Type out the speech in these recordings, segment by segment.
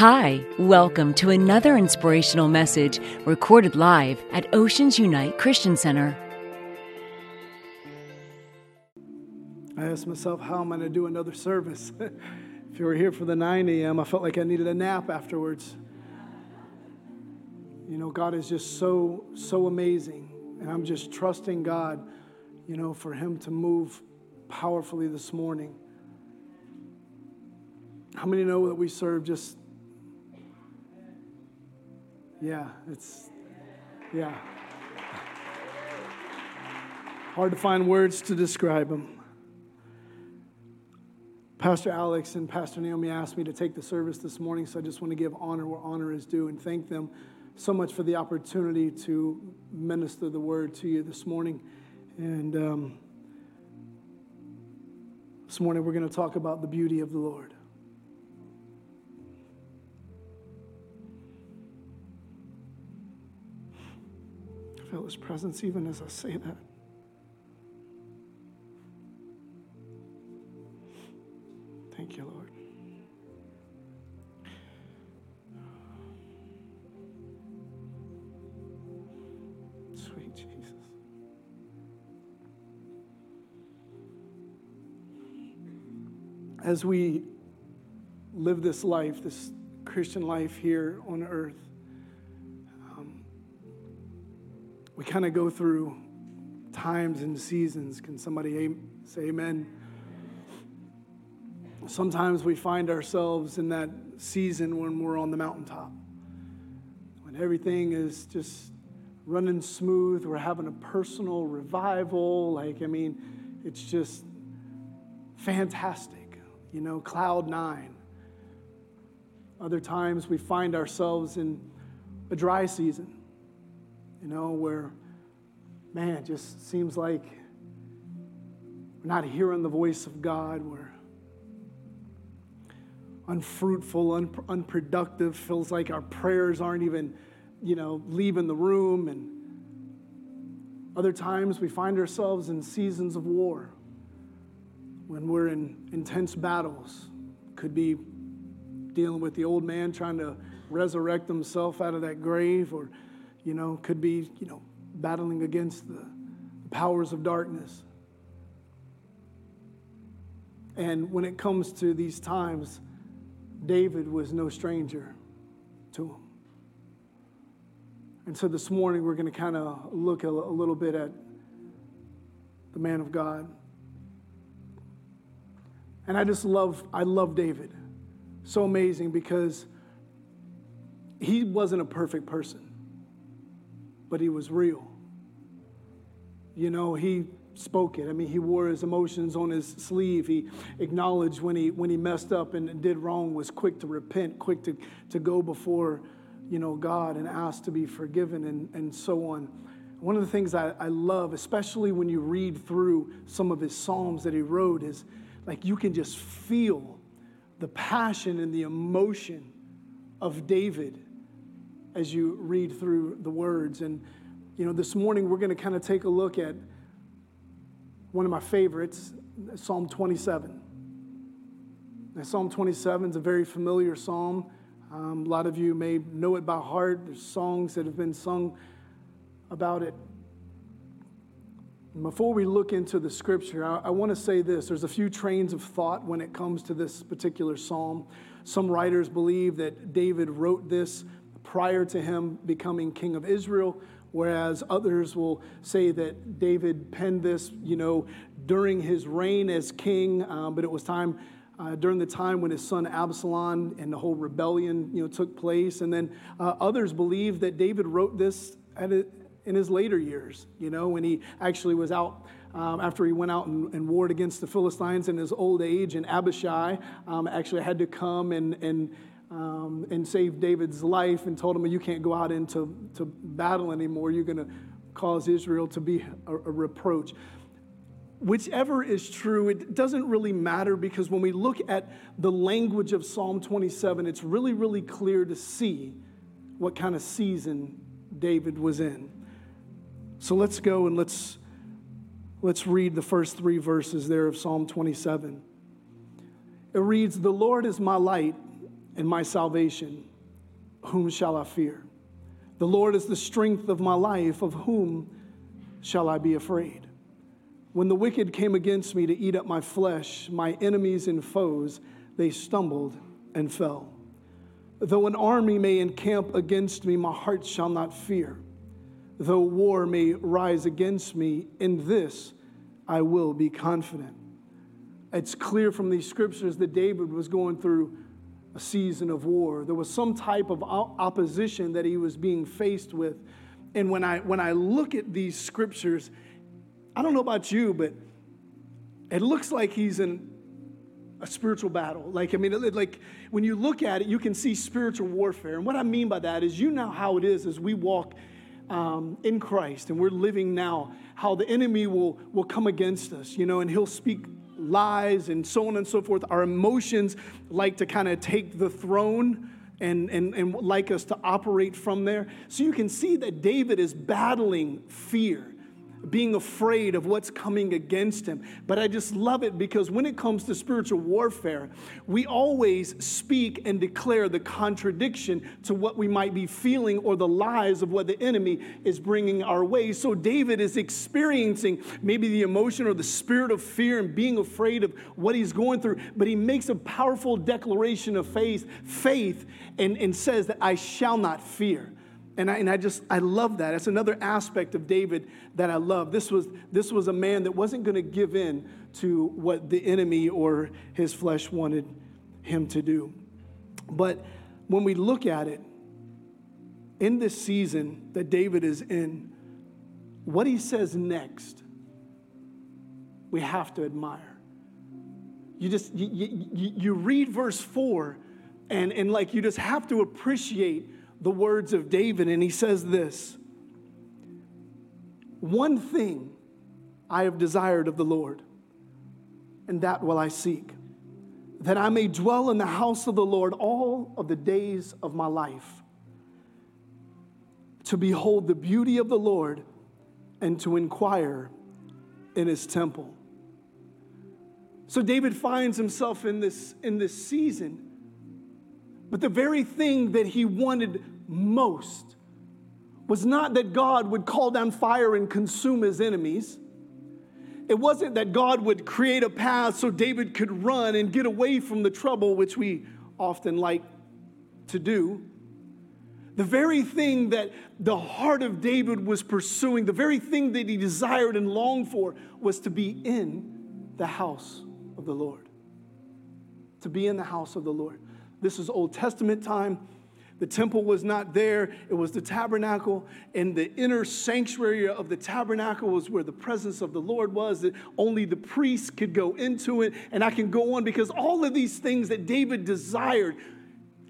Hi, welcome to another inspirational message recorded live at Oceans Unite Christian Center. I asked myself, how am I going to do another service? if you were here for the 9 a.m., I felt like I needed a nap afterwards. You know, God is just so, so amazing. And I'm just trusting God, you know, for Him to move powerfully this morning. How many know that we serve just yeah, it's, yeah. Hard to find words to describe them. Pastor Alex and Pastor Naomi asked me to take the service this morning, so I just want to give honor where honor is due and thank them so much for the opportunity to minister the word to you this morning. And um, this morning we're going to talk about the beauty of the Lord. Feel his presence even as I say that. Thank you, Lord. Sweet Jesus. As we live this life, this Christian life here on earth, we kind of go through times and seasons. Can somebody say amen? Sometimes we find ourselves in that season when we're on the mountaintop, when everything is just running smooth. We're having a personal revival. Like, I mean, it's just fantastic, you know, cloud nine. Other times we find ourselves in a dry season you know, where, man, it just seems like we're not hearing the voice of God. We're unfruitful, un- unproductive, feels like our prayers aren't even, you know, leaving the room. And other times we find ourselves in seasons of war when we're in intense battles. Could be dealing with the old man trying to resurrect himself out of that grave or you know, could be, you know, battling against the, the powers of darkness. And when it comes to these times, David was no stranger to him. And so this morning, we're going to kind of look a, a little bit at the man of God. And I just love, I love David. So amazing because he wasn't a perfect person but he was real. You know, he spoke it. I mean, he wore his emotions on his sleeve. He acknowledged when he when he messed up and did wrong, was quick to repent, quick to, to go before, you know, God and ask to be forgiven and, and so on. One of the things I, I love, especially when you read through some of his Psalms that he wrote, is like you can just feel the passion and the emotion of David as you read through the words. And, you know, this morning we're going to kind of take a look at one of my favorites, Psalm 27. Now, psalm 27 is a very familiar psalm. Um, a lot of you may know it by heart. There's songs that have been sung about it. Before we look into the scripture, I, I want to say this. There's a few trains of thought when it comes to this particular psalm. Some writers believe that David wrote this prior to him becoming king of Israel, whereas others will say that David penned this, you know, during his reign as king, uh, but it was time. Uh, during the time when his son Absalom and the whole rebellion, you know, took place, and then uh, others believe that David wrote this a, in his later years. You know, when he actually was out um, after he went out and, and, warred against the Philistines in his old age, and Abishai um, actually had to come and, and, um, and saved David's life and told him, You can't go out into to battle anymore. You're going to cause Israel to be a, a reproach. Whichever is true, it doesn't really matter because when we look at the language of Psalm 27, it's really, really clear to see what kind of season David was in. So let's go and let's, let's read the first three verses there of Psalm 27. It reads, The Lord is my light and my salvation. Whom shall I fear? The Lord is the strength of my life. Of whom shall I be afraid? When the wicked came against me to eat up my flesh, my enemies and foes, they stumbled and fell. Though an army may encamp against me, my heart shall not fear. Though war may rise against me, in this I will be confident. It's clear from these scriptures that David was going through a season of war. There was some type of opposition that he was being faced with. And when I, when I look at these scriptures, I don't know about you, but it looks like he's in a spiritual battle. Like, I mean, like when you look at it, you can see spiritual warfare. And what I mean by that is, you know how it is as we walk um, in Christ and we're living now, how the enemy will, will come against us, you know, and he'll speak lies and so on and so forth. Our emotions like to kind of take the throne and, and, and like us to operate from there. So you can see that David is battling fear being afraid of what's coming against him. But I just love it because when it comes to spiritual warfare, we always speak and declare the contradiction to what we might be feeling or the lies of what the enemy is bringing our way. So David is experiencing maybe the emotion or the spirit of fear and being afraid of what he's going through, but he makes a powerful declaration of faith, faith and, and says that I shall not fear. And I, and I just, I love that. That's another aspect of David that I love. This was, this was a man that wasn't going to give in to what the enemy or his flesh wanted him to do. But when we look at it, in this season that David is in, what he says next, we have to admire. You just, you, you, you read verse four, and, and like you just have to appreciate the words of David, and he says this One thing I have desired of the Lord, and that will I seek, that I may dwell in the house of the Lord all of the days of my life, to behold the beauty of the Lord and to inquire in his temple. So David finds himself in this, in this season but the very thing that he wanted most was not that God would call down fire and consume his enemies. It wasn't that God would create a path so David could run and get away from the trouble, which we often like to do. The very thing that the heart of David was pursuing, the very thing that he desired and longed for, was to be in the house of the Lord. To be in the house of the Lord. This is Old Testament time. The temple was not there, it was the tabernacle. And the inner sanctuary of the tabernacle was where the presence of the Lord was, that only the priests could go into it. And I can go on because all of these things that David desired,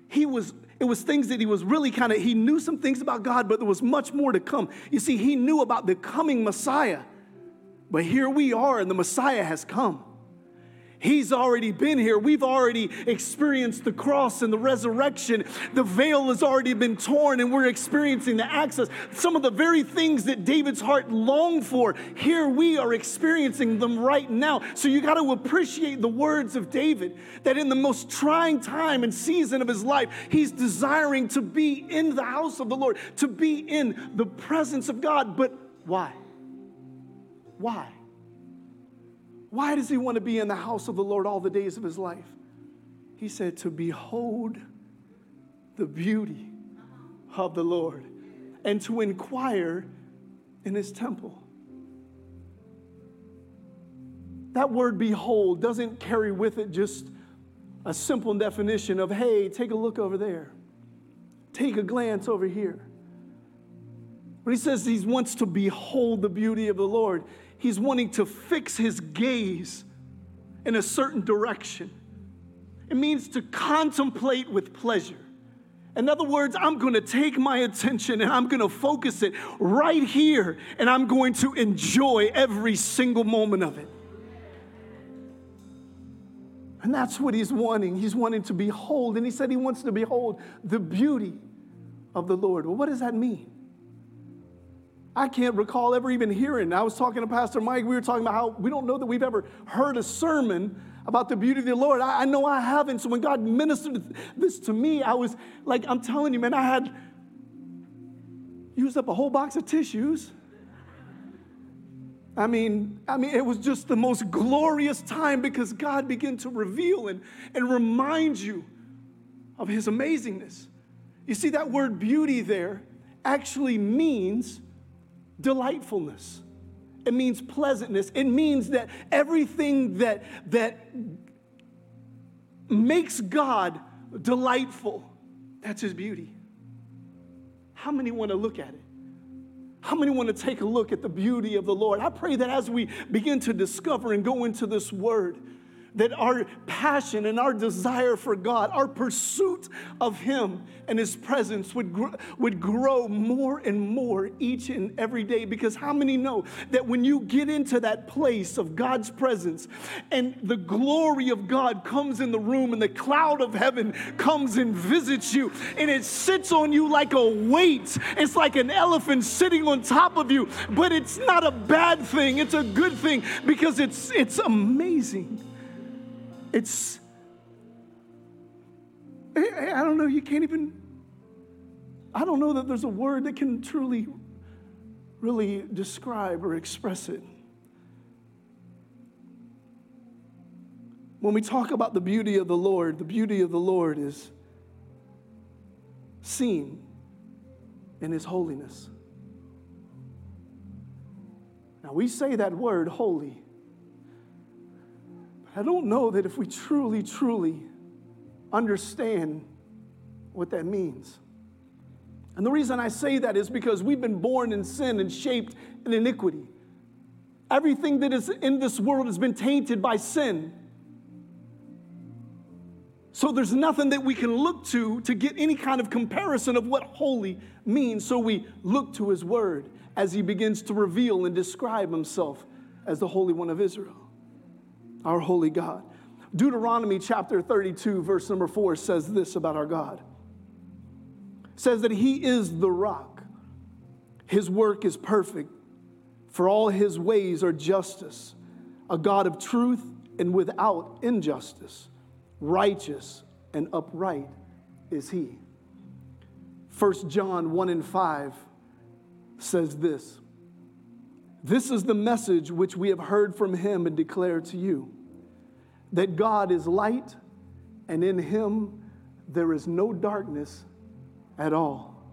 he was it was things that he was really kind of he knew some things about God, but there was much more to come. You see, he knew about the coming Messiah. But here we are, and the Messiah has come. He's already been here. We've already experienced the cross and the resurrection. The veil has already been torn, and we're experiencing the access. Some of the very things that David's heart longed for, here we are experiencing them right now. So you got to appreciate the words of David that in the most trying time and season of his life, he's desiring to be in the house of the Lord, to be in the presence of God. But why? Why? Why does he want to be in the house of the Lord all the days of his life? He said, To behold the beauty of the Lord and to inquire in his temple. That word behold doesn't carry with it just a simple definition of, hey, take a look over there, take a glance over here. But he says he wants to behold the beauty of the Lord he's wanting to fix his gaze in a certain direction. It means to contemplate with pleasure. In other words, I'm going to take my attention and I'm going to focus it right here and I'm going to enjoy every single moment of it. And that's what he's wanting. He's wanting to behold. And he said he wants to behold the beauty of the Lord. Well, what does that mean? I can't recall ever even hearing. I was talking to Pastor Mike. We were talking about how we don't know that we've ever heard a sermon about the beauty of the Lord. I, I know I haven't. So when God ministered this to me, I was like, I'm telling you, man, I had used up a whole box of tissues. I mean, I mean, it was just the most glorious time because God began to reveal and, and remind you of his amazingness. You see, that word beauty there actually means delightfulness. It means pleasantness. It means that everything that, that makes God delightful, that's his beauty. How many want to look at it? How many want to take a look at the beauty of the Lord? I pray that as we begin to discover and go into this word, that our passion and our desire for God, our pursuit of Him and His presence would, gr- would grow more and more each and every day. Because how many know that when you get into that place of God's presence and the glory of God comes in the room and the cloud of heaven comes and visits you and it sits on you like a weight, it's like an elephant sitting on top of you, but it's not a bad thing, it's a good thing because it's, it's amazing. It's, I don't know, you can't even, I don't know that there's a word that can truly, really describe or express it. When we talk about the beauty of the Lord, the beauty of the Lord is seen in His holiness. Now, we say that word, holy. I don't know that if we truly, truly understand what that means. And the reason I say that is because we've been born in sin and shaped in iniquity. Everything that is in this world has been tainted by sin. So there's nothing that we can look to to get any kind of comparison of what holy means. So we look to his word as he begins to reveal and describe himself as the Holy One of Israel our holy God. Deuteronomy chapter 32, verse number 4 says this about our God. It says that he is the rock. His work is perfect, for all his ways are justice, a God of truth and without injustice, righteous and upright is he. 1 John 1 and 5 says this this is the message which we have heard from him and declare to you that God is light, and in him there is no darkness at all.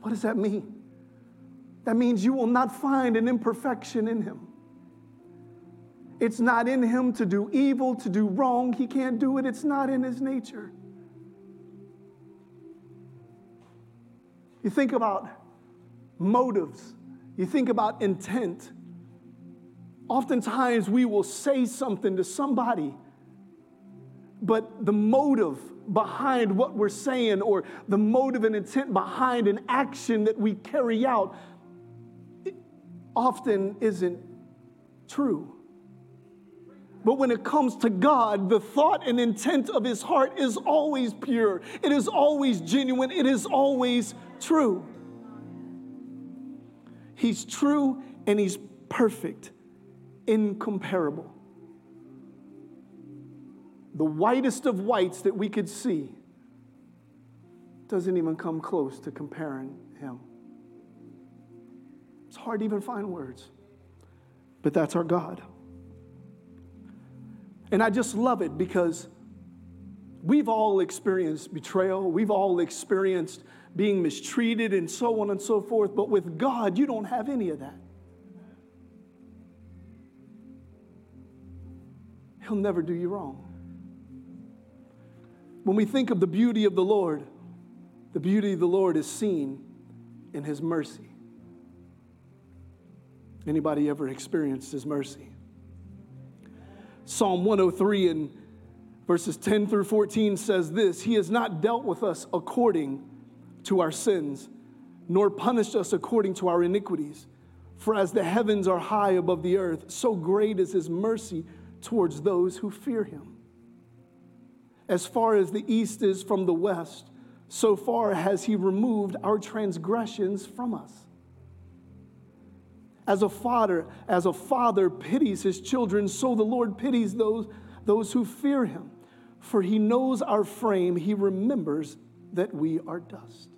What does that mean? That means you will not find an imperfection in him. It's not in him to do evil, to do wrong. He can't do it, it's not in his nature. You think about motives you think about intent. Oftentimes we will say something to somebody, but the motive behind what we're saying or the motive and intent behind an action that we carry out often isn't true. But when it comes to God, the thought and intent of his heart is always pure, it is always genuine, it is always true. He's true and He's perfect, incomparable. The whitest of whites that we could see doesn't even come close to comparing Him. It's hard to even find words, but that's our God. And I just love it because we've all experienced betrayal, we've all experienced being mistreated, and so on and so forth. But with God, you don't have any of that. He'll never do you wrong. When we think of the beauty of the Lord, the beauty of the Lord is seen in his mercy. Anybody ever experienced his mercy? Psalm 103 and verses 10 through 14 says this He has not dealt with us according to our sins, nor punished us according to our iniquities. For as the heavens are high above the earth, so great is his mercy towards those who fear him. As far as the east is from the west, so far has he removed our transgressions from us. As a father, as a father pities his children, so the Lord pities those those who fear him. For he knows our frame, he remembers that we are dust.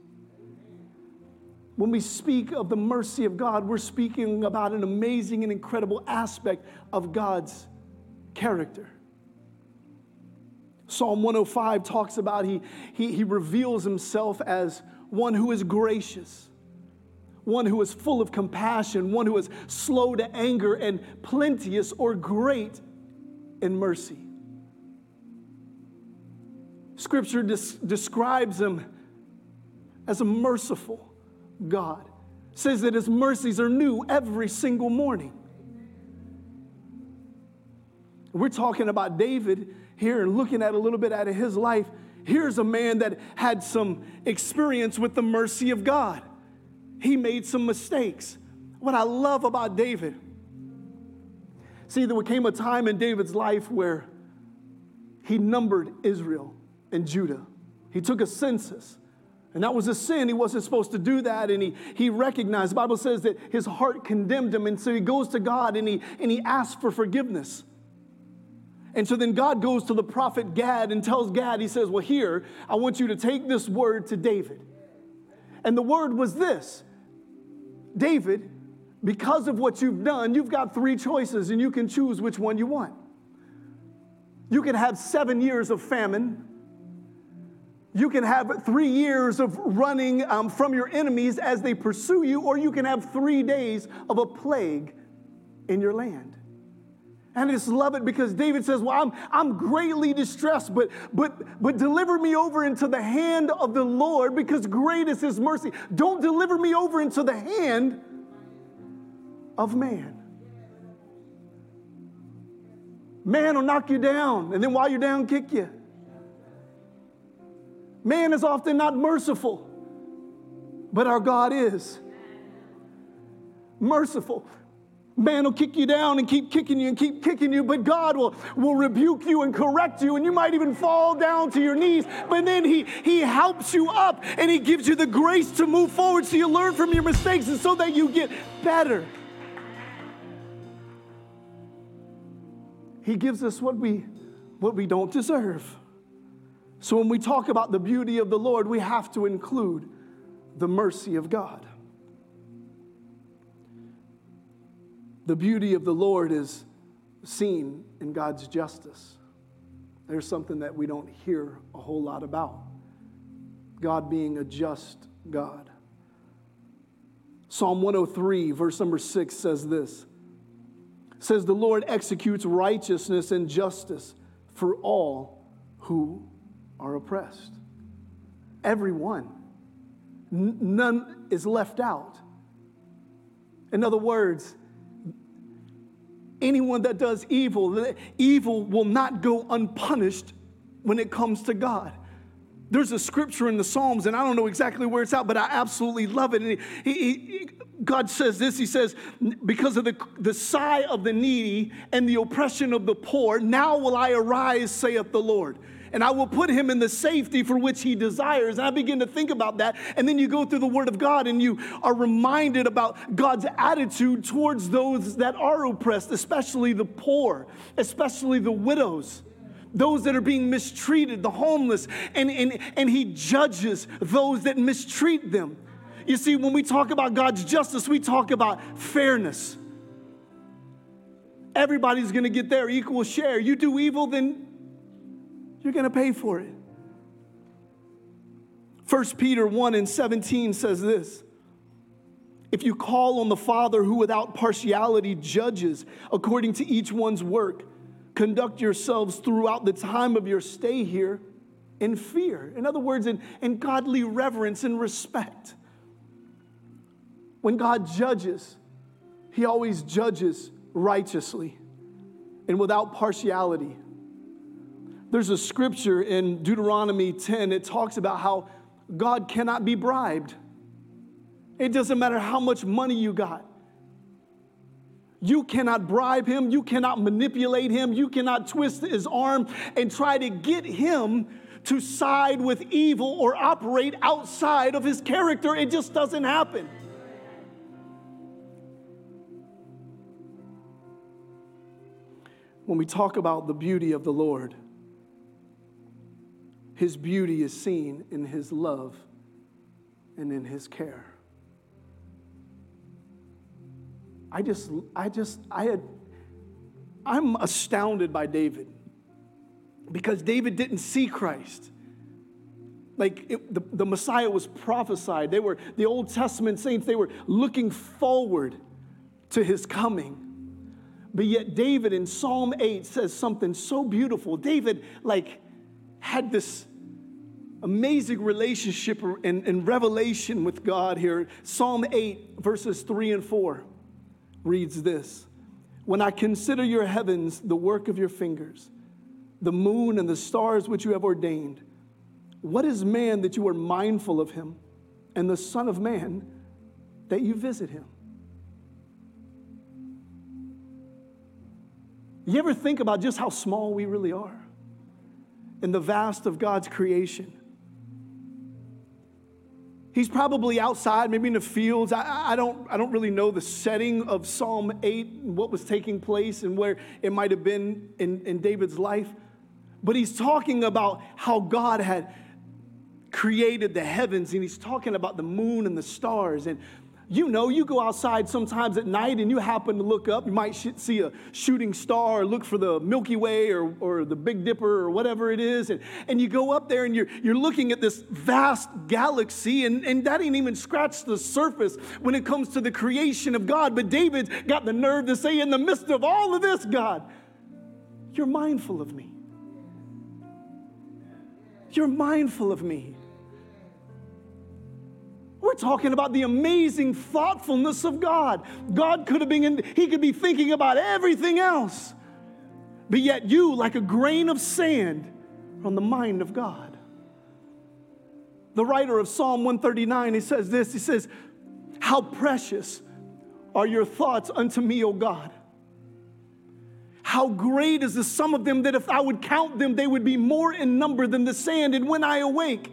When we speak of the mercy of God, we're speaking about an amazing and incredible aspect of God's character. Psalm 105 talks about he, he, he reveals himself as one who is gracious, one who is full of compassion, one who is slow to anger and plenteous or great in mercy. Scripture des- describes him as a merciful God. says that his mercies are new every single morning. We're talking about David here and looking at a little bit out of his life. Here's a man that had some experience with the mercy of God. He made some mistakes. What I love about David, see, there came a time in David's life where he numbered Israel and Judah. He took a census. And that was a sin. He wasn't supposed to do that. And he, he recognized, the Bible says that his heart condemned him. And so he goes to God and he, and he asks for forgiveness. And so then God goes to the prophet Gad and tells Gad, he says, Well, here, I want you to take this word to David. And the word was this David, because of what you've done, you've got three choices and you can choose which one you want. You can have seven years of famine. You can have three years of running um, from your enemies as they pursue you, or you can have three days of a plague in your land. And I just love it because David says, Well, I'm, I'm greatly distressed, but, but, but deliver me over into the hand of the Lord because great is his mercy. Don't deliver me over into the hand of man. Man will knock you down, and then while you're down, kick you. Man is often not merciful, but our God is merciful. Man will kick you down and keep kicking you and keep kicking you, but God will, will rebuke you and correct you, and you might even fall down to your knees. But then he, he helps you up and He gives you the grace to move forward so you learn from your mistakes and so that you get better. He gives us what we, what we don't deserve. So when we talk about the beauty of the Lord, we have to include the mercy of God. The beauty of the Lord is seen in God's justice. There's something that we don't hear a whole lot about God being a just God. Psalm 103, verse number 6 says this says, The Lord executes righteousness and justice for all who are oppressed. Everyone. None is left out. In other words, anyone that does evil, evil will not go unpunished when it comes to God. There's a scripture in the Psalms, and I don't know exactly where it's at, but I absolutely love it. And he, he, he, God says this He says, Because of the, the sigh of the needy and the oppression of the poor, now will I arise, saith the Lord and I will put him in the safety for which he desires. And I begin to think about that. And then you go through the Word of God and you are reminded about God's attitude towards those that are oppressed, especially the poor, especially the widows those that are being mistreated, the homeless, and, and, and he judges those that mistreat them. You see, when we talk about God's justice, we talk about fairness. Everybody's gonna get their equal share. You do evil, then you're going to pay for it. 1 Peter 1 and 17 says this If you call on the Father who without partiality judges according to each one's work, conduct yourselves throughout the time of your stay here in fear. In other words, in, in godly reverence and respect. When God judges, He always judges righteously and without partiality. There's a scripture in Deuteronomy 10, it talks about how God cannot be bribed. It doesn't matter how much money you got. You cannot bribe him. You cannot manipulate him. You cannot twist his arm and try to get him to side with evil or operate outside of his character. It just doesn't happen. when we talk about the beauty of the Lord, his beauty is seen in his love and in his care. I just, I just, I had, I'm astounded by David because David didn't see Christ. Like it, the, the Messiah was prophesied. They were, the Old Testament saints, they were looking forward to his coming. But yet, David in Psalm 8 says something so beautiful. David, like, had this amazing relationship and, and revelation with God here. Psalm 8, verses 3 and 4 reads this When I consider your heavens, the work of your fingers, the moon and the stars which you have ordained, what is man that you are mindful of him, and the Son of Man that you visit him? You ever think about just how small we really are in the vast of God's creation? He's probably outside, maybe in the fields. I, I, don't, I don't really know the setting of Psalm 8 and what was taking place and where it might have been in, in David's life. But he's talking about how God had created the heavens and he's talking about the moon and the stars. And you know, you go outside sometimes at night and you happen to look up, you might sh- see a shooting star or look for the Milky Way or, or the Big Dipper or whatever it is. And, and you go up there and you're, you're looking at this vast galaxy, and, and that ain't even scratched the surface when it comes to the creation of God. But David's got the nerve to say, in the midst of all of this, God, you're mindful of me. You're mindful of me. We're talking about the amazing thoughtfulness of God. God could have been, in, he could be thinking about everything else. But yet, you, like a grain of sand, are on the mind of God. The writer of Psalm 139, he says this He says, How precious are your thoughts unto me, O God. How great is the sum of them that if I would count them, they would be more in number than the sand. And when I awake,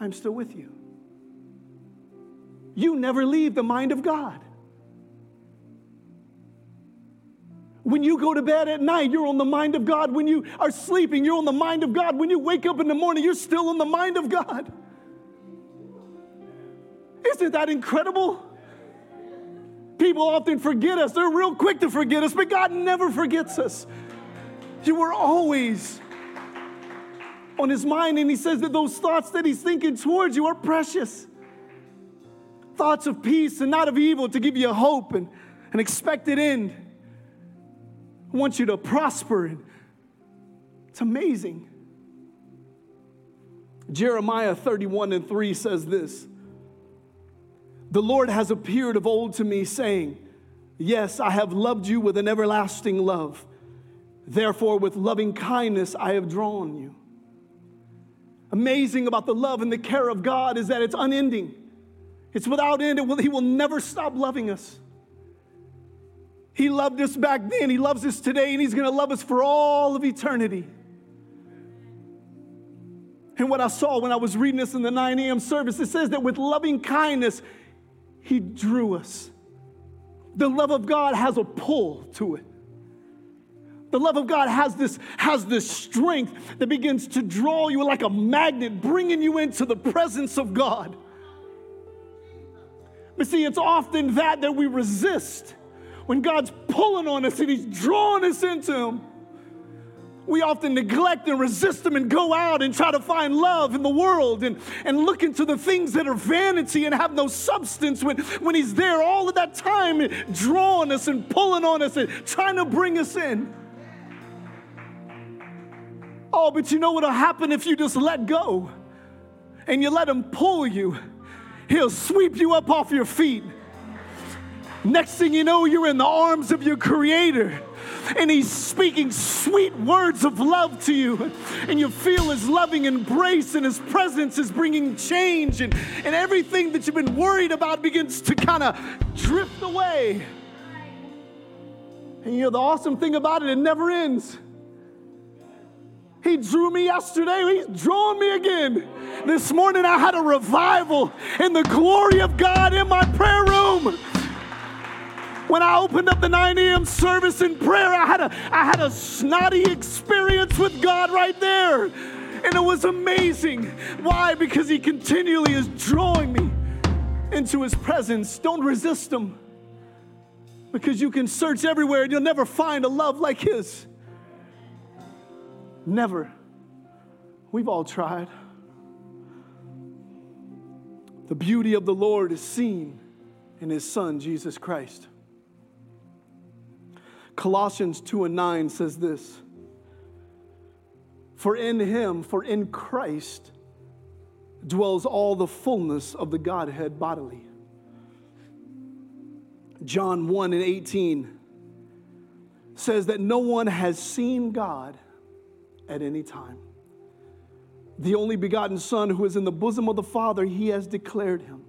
I'm still with you you never leave the mind of God. When you go to bed at night, you're on the mind of God. When you are sleeping, you're on the mind of God. When you wake up in the morning, you're still on the mind of God. Isn't that incredible? People often forget us. They're real quick to forget us, but God never forgets us. You are always on His mind, and He says that those thoughts that He's thinking towards you are precious thoughts of peace and not of evil to give you a hope and an expected end. I want you to prosper. It's amazing. Jeremiah 31 and 3 says this The Lord has appeared of old to me, saying, Yes, I have loved you with an everlasting love. Therefore, with loving kindness, I have drawn you. Amazing about the love and the care of God is that it's unending. It's without end. It will, he will never stop loving us. He loved us back then, He loves us today, and He's going to love us for all of eternity. And what I saw when I was reading this in the 9 a.m. service, it says that with loving kindness, He drew us. The love of God has a pull to it. The love of God has this, has this strength that begins to draw you like a magnet, bringing you into the presence of God. But see, it's often that that we resist. When God's pulling on us and He's drawing us into Him, we often neglect and resist Him and go out and try to find love in the world and, and look into the things that are vanity and have no substance when, when He's there all of that time drawing us and pulling on us and trying to bring us in. Oh, but you know what'll happen if you just let go and you let Him pull you? He'll sweep you up off your feet. Next thing you know, you're in the arms of your Creator and He's speaking sweet words of love to you. And you feel His loving embrace, and His presence is bringing change, and, and everything that you've been worried about begins to kind of drift away. And you know, the awesome thing about it, it never ends. He drew me yesterday, He's drawn me again. This morning I had a revival in the glory of God in my prayer room. When I opened up the 9 a.m. service in prayer, I had a, I had a snotty experience with God right there. And it was amazing. Why? Because He continually is drawing me into His presence. Don't resist Him. Because you can search everywhere and you'll never find a love like His. Never. We've all tried. The beauty of the Lord is seen in His Son, Jesus Christ. Colossians 2 and 9 says this For in Him, for in Christ, dwells all the fullness of the Godhead bodily. John 1 and 18 says that no one has seen God at any time. The only begotten Son who is in the bosom of the Father, he has declared him.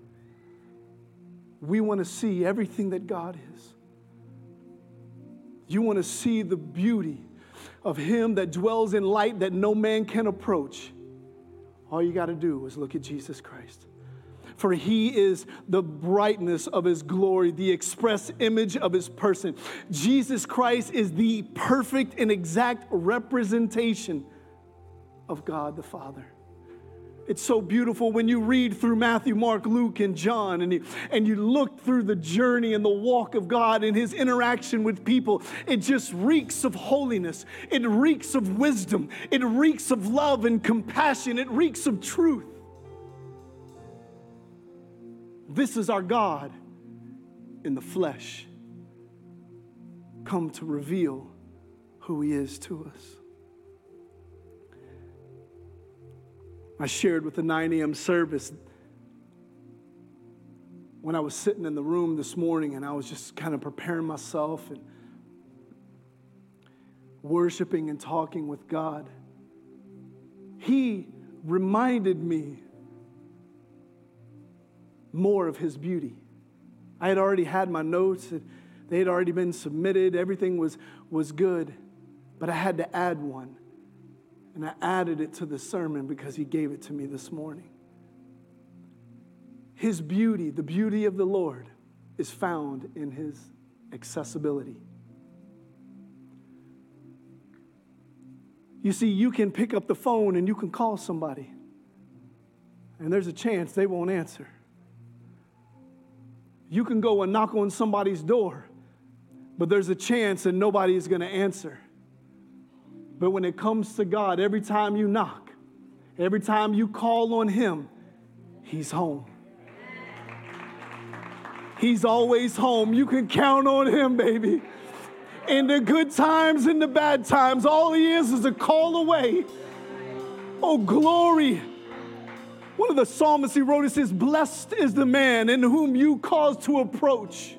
We want to see everything that God is. You want to see the beauty of him that dwells in light that no man can approach. All you got to do is look at Jesus Christ for he is the brightness of his glory, the express image of his person. Jesus Christ is the perfect and exact representation of God the Father. It's so beautiful when you read through Matthew, Mark, Luke, and John, and you, and you look through the journey and the walk of God and his interaction with people. It just reeks of holiness. It reeks of wisdom. It reeks of love and compassion. It reeks of truth. This is our God in the flesh, come to reveal who He is to us. I shared with the 9 a.m. service when I was sitting in the room this morning and I was just kind of preparing myself and worshiping and talking with God. He reminded me more of his beauty. I had already had my notes, they had already been submitted, everything was, was good, but I had to add one. And I added it to the sermon because he gave it to me this morning. His beauty, the beauty of the Lord, is found in his accessibility. You see, you can pick up the phone and you can call somebody, and there's a chance they won't answer. You can go and knock on somebody's door, but there's a chance that nobody is going to answer. But when it comes to God, every time you knock, every time you call on Him, He's home. He's always home. You can count on Him, baby. In the good times and the bad times, all He is is a call away. Oh, glory one of the psalmists he wrote, it says, Blessed is the man in whom you cause to approach.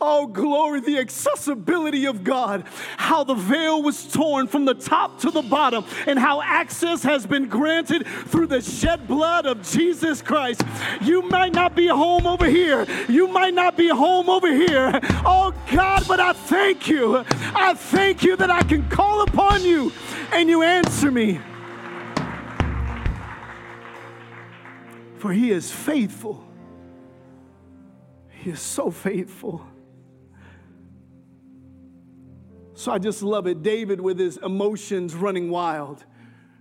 Oh, glory, the accessibility of God. How the veil was torn from the top to the bottom, and how access has been granted through the shed blood of Jesus Christ. You might not be home over here. You might not be home over here. Oh, God, but I thank you. I thank you that I can call upon you and you answer me. For he is faithful. He is so faithful. So I just love it. David, with his emotions running wild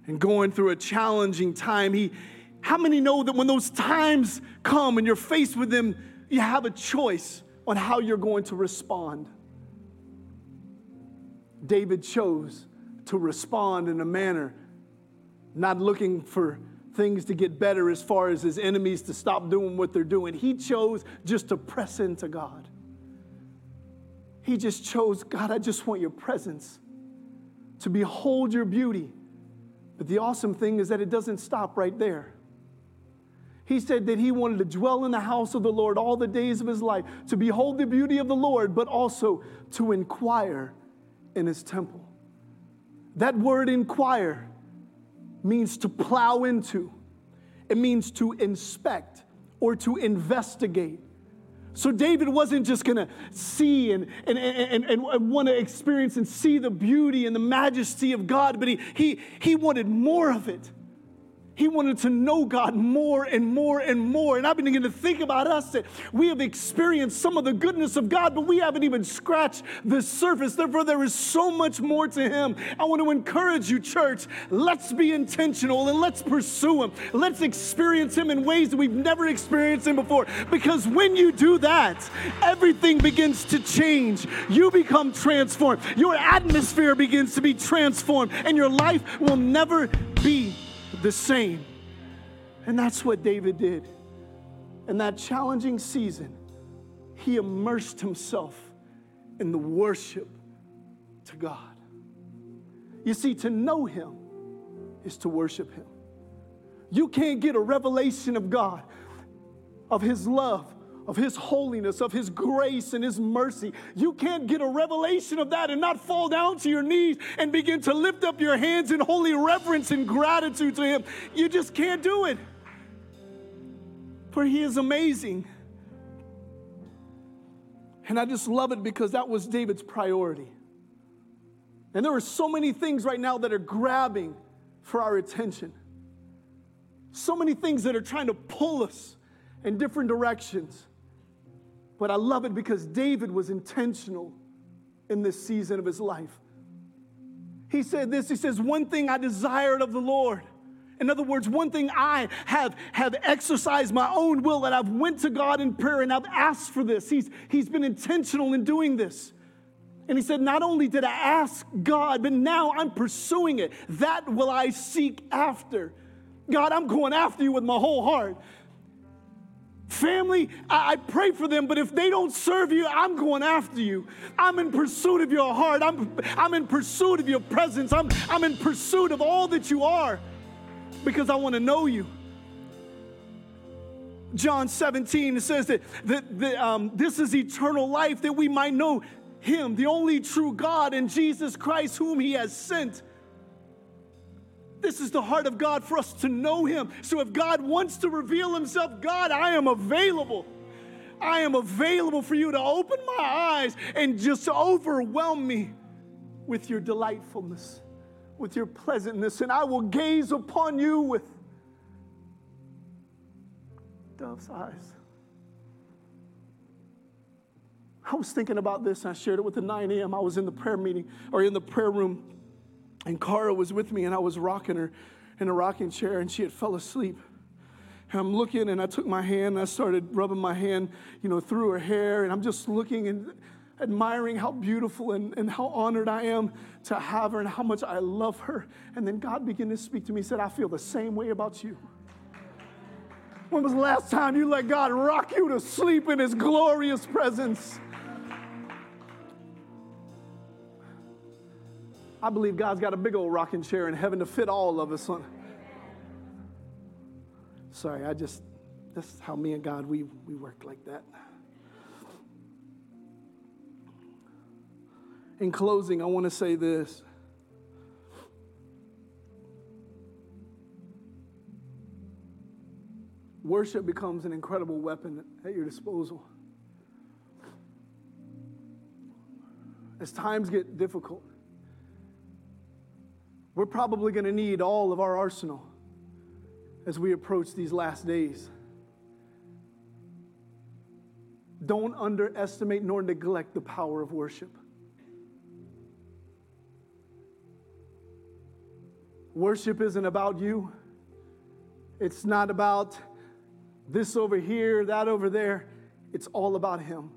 and going through a challenging time, he, how many know that when those times come and you're faced with them, you have a choice on how you're going to respond? David chose to respond in a manner not looking for things to get better as far as his enemies to stop doing what they're doing. He chose just to press into God. He just chose, God, I just want your presence to behold your beauty. But the awesome thing is that it doesn't stop right there. He said that he wanted to dwell in the house of the Lord all the days of his life, to behold the beauty of the Lord, but also to inquire in his temple. That word inquire means to plow into, it means to inspect or to investigate. So David wasn't just gonna see and, and, and, and, and want to experience and see the beauty and the majesty of God, but he, he, he wanted more of it. He wanted to know God more and more and more. And I've been beginning to think about us that we have experienced some of the goodness of God, but we haven't even scratched the surface. Therefore, there is so much more to Him. I want to encourage you, church, let's be intentional and let's pursue Him. Let's experience Him in ways that we've never experienced Him before. Because when you do that, everything begins to change. You become transformed. Your atmosphere begins to be transformed, and your life will never be the same. And that's what David did. In that challenging season, he immersed himself in the worship to God. You see, to know him is to worship him. You can't get a revelation of God, of his love, of His holiness, of His grace and His mercy. You can't get a revelation of that and not fall down to your knees and begin to lift up your hands in holy reverence and gratitude to Him. You just can't do it. For He is amazing. And I just love it because that was David's priority. And there are so many things right now that are grabbing for our attention. So many things that are trying to pull us in different directions. But I love it because David was intentional in this season of his life. He said this He says, One thing I desired of the Lord. In other words, one thing I have, have exercised my own will and I've went to God in prayer and I've asked for this. He's, he's been intentional in doing this. And he said, Not only did I ask God, but now I'm pursuing it. That will I seek after. God, I'm going after you with my whole heart. Family, I, I, pray for them, but if they don't serve you, I'm going after you. I'm in pursuit of your heart. I'm, I'm in pursuit of your presence. I'm, I'm in pursuit of all that you are because I want to know you. John 17 says that, that, that um, this is eternal life, that we might know Him, the only true God, and Jesus Christ, whom He has sent. This is the heart of God for us to know Him. So if God wants to reveal Himself, God, I am available. I am available for you to open my eyes and just overwhelm me with your delightfulness, with your pleasantness, and I will gaze upon you with dove's eyes. I was thinking about this, and I shared it with the 9 a.m. I was in the prayer meeting or in the prayer room and Cara was with me, and I was rocking her in a rocking chair, and she had fell asleep. And I'm looking, and I took my hand, and I started rubbing my hand, you know, through her hair, and I'm just looking and admiring how beautiful and, and how honored I am to have her and how much I love her. And then God began to speak to me, said, I feel the same way about you. When was the last time you let God rock you to sleep in His glorious presence? I believe God's got a big old rocking chair in heaven to fit all of us on. Sorry, I just, that's how me and God, we, we work like that. In closing, I want to say this. Worship becomes an incredible weapon at your disposal. As times get difficult, we're probably going to need all of our arsenal as we approach these last days. Don't underestimate nor neglect the power of worship. Worship isn't about you. It's not about this over here, that over there. It's all about Him.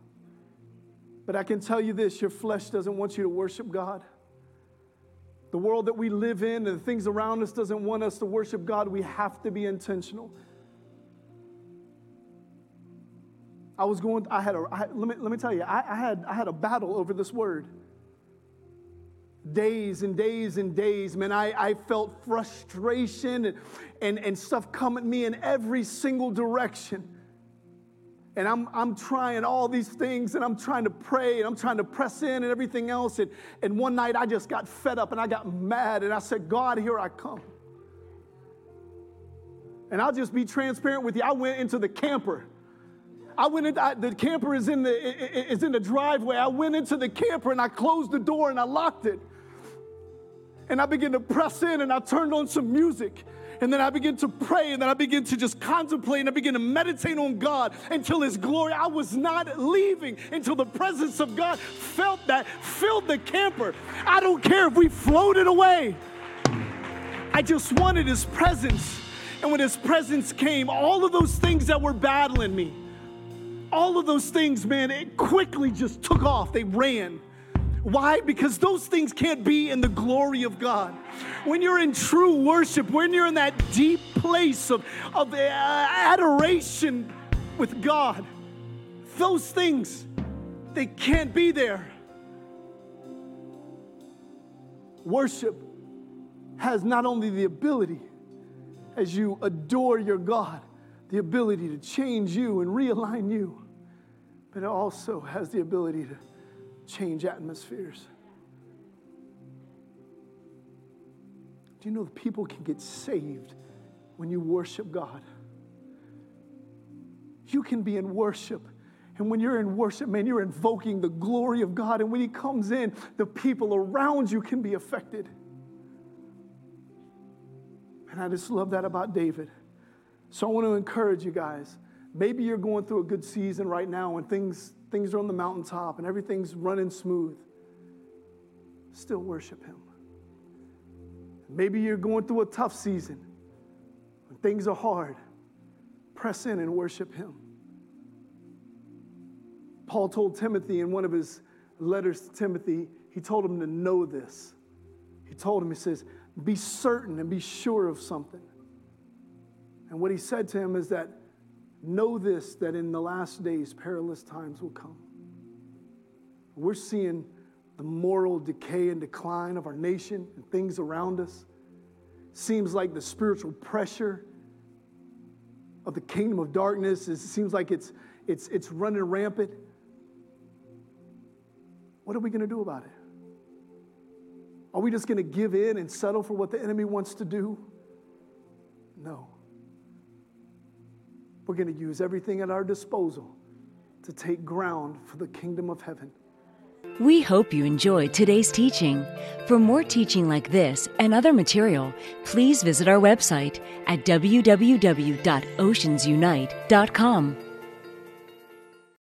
But I can tell you this your flesh doesn't want you to worship God the world that we live in and the things around us doesn't want us to worship God, we have to be intentional. I was going, I had a, I, let, me, let me tell you, I, I, had, I had a battle over this word. Days and days and days, man, I, I felt frustration and, and, and stuff come at me in every single direction and I'm, I'm trying all these things and I'm trying to pray and I'm trying to press in and everything else. And, and one night I just got fed up and I got mad and I said, God, here I come. And I'll just be transparent with you. I went into the camper. I went into the camper is in the is in the driveway. I went into the camper and I closed the door and I locked it. And I began to press in and I turned on some music. And then I began to pray and then I began to just contemplate and I began to meditate on God until His glory. I was not leaving until the presence of God felt that, filled the camper. I don't care if we floated away. I just wanted His presence. And when His presence came, all of those things that were battling me, all of those things, man, it quickly just took off. They ran. Why? Because those things can't be in the glory of God. When you're in true worship, when you're in that deep place of, of uh, adoration with God, those things, they can't be there. Worship has not only the ability, as you adore your God, the ability to change you and realign you, but it also has the ability to change atmospheres. Do you know that people can get saved when you worship God? You can be in worship. And when you're in worship, man, you're invoking the glory of God. And when He comes in, the people around you can be affected. And I just love that about David. So I want to encourage you guys. Maybe you're going through a good season right now and things things are on the mountaintop and everything's running smooth, still worship Him. Maybe you're going through a tough season when things are hard. Press in and worship Him. Paul told Timothy in one of his letters to Timothy, he told him to know this. He told him, he says, be certain and be sure of something. And what he said to him is that Know this that in the last days, perilous times will come. We're seeing the moral decay and decline of our nation and things around us. Seems like the spiritual pressure of the kingdom of darkness is, seems like it's, it's, it's running rampant. What are we going to do about it? Are we just going to give in and settle for what the enemy wants to do? No. We're going to use everything at our disposal to take ground for the kingdom of heaven. We hope you enjoyed today's teaching. For more teaching like this and other material, please visit our website at www.oceansunite.com.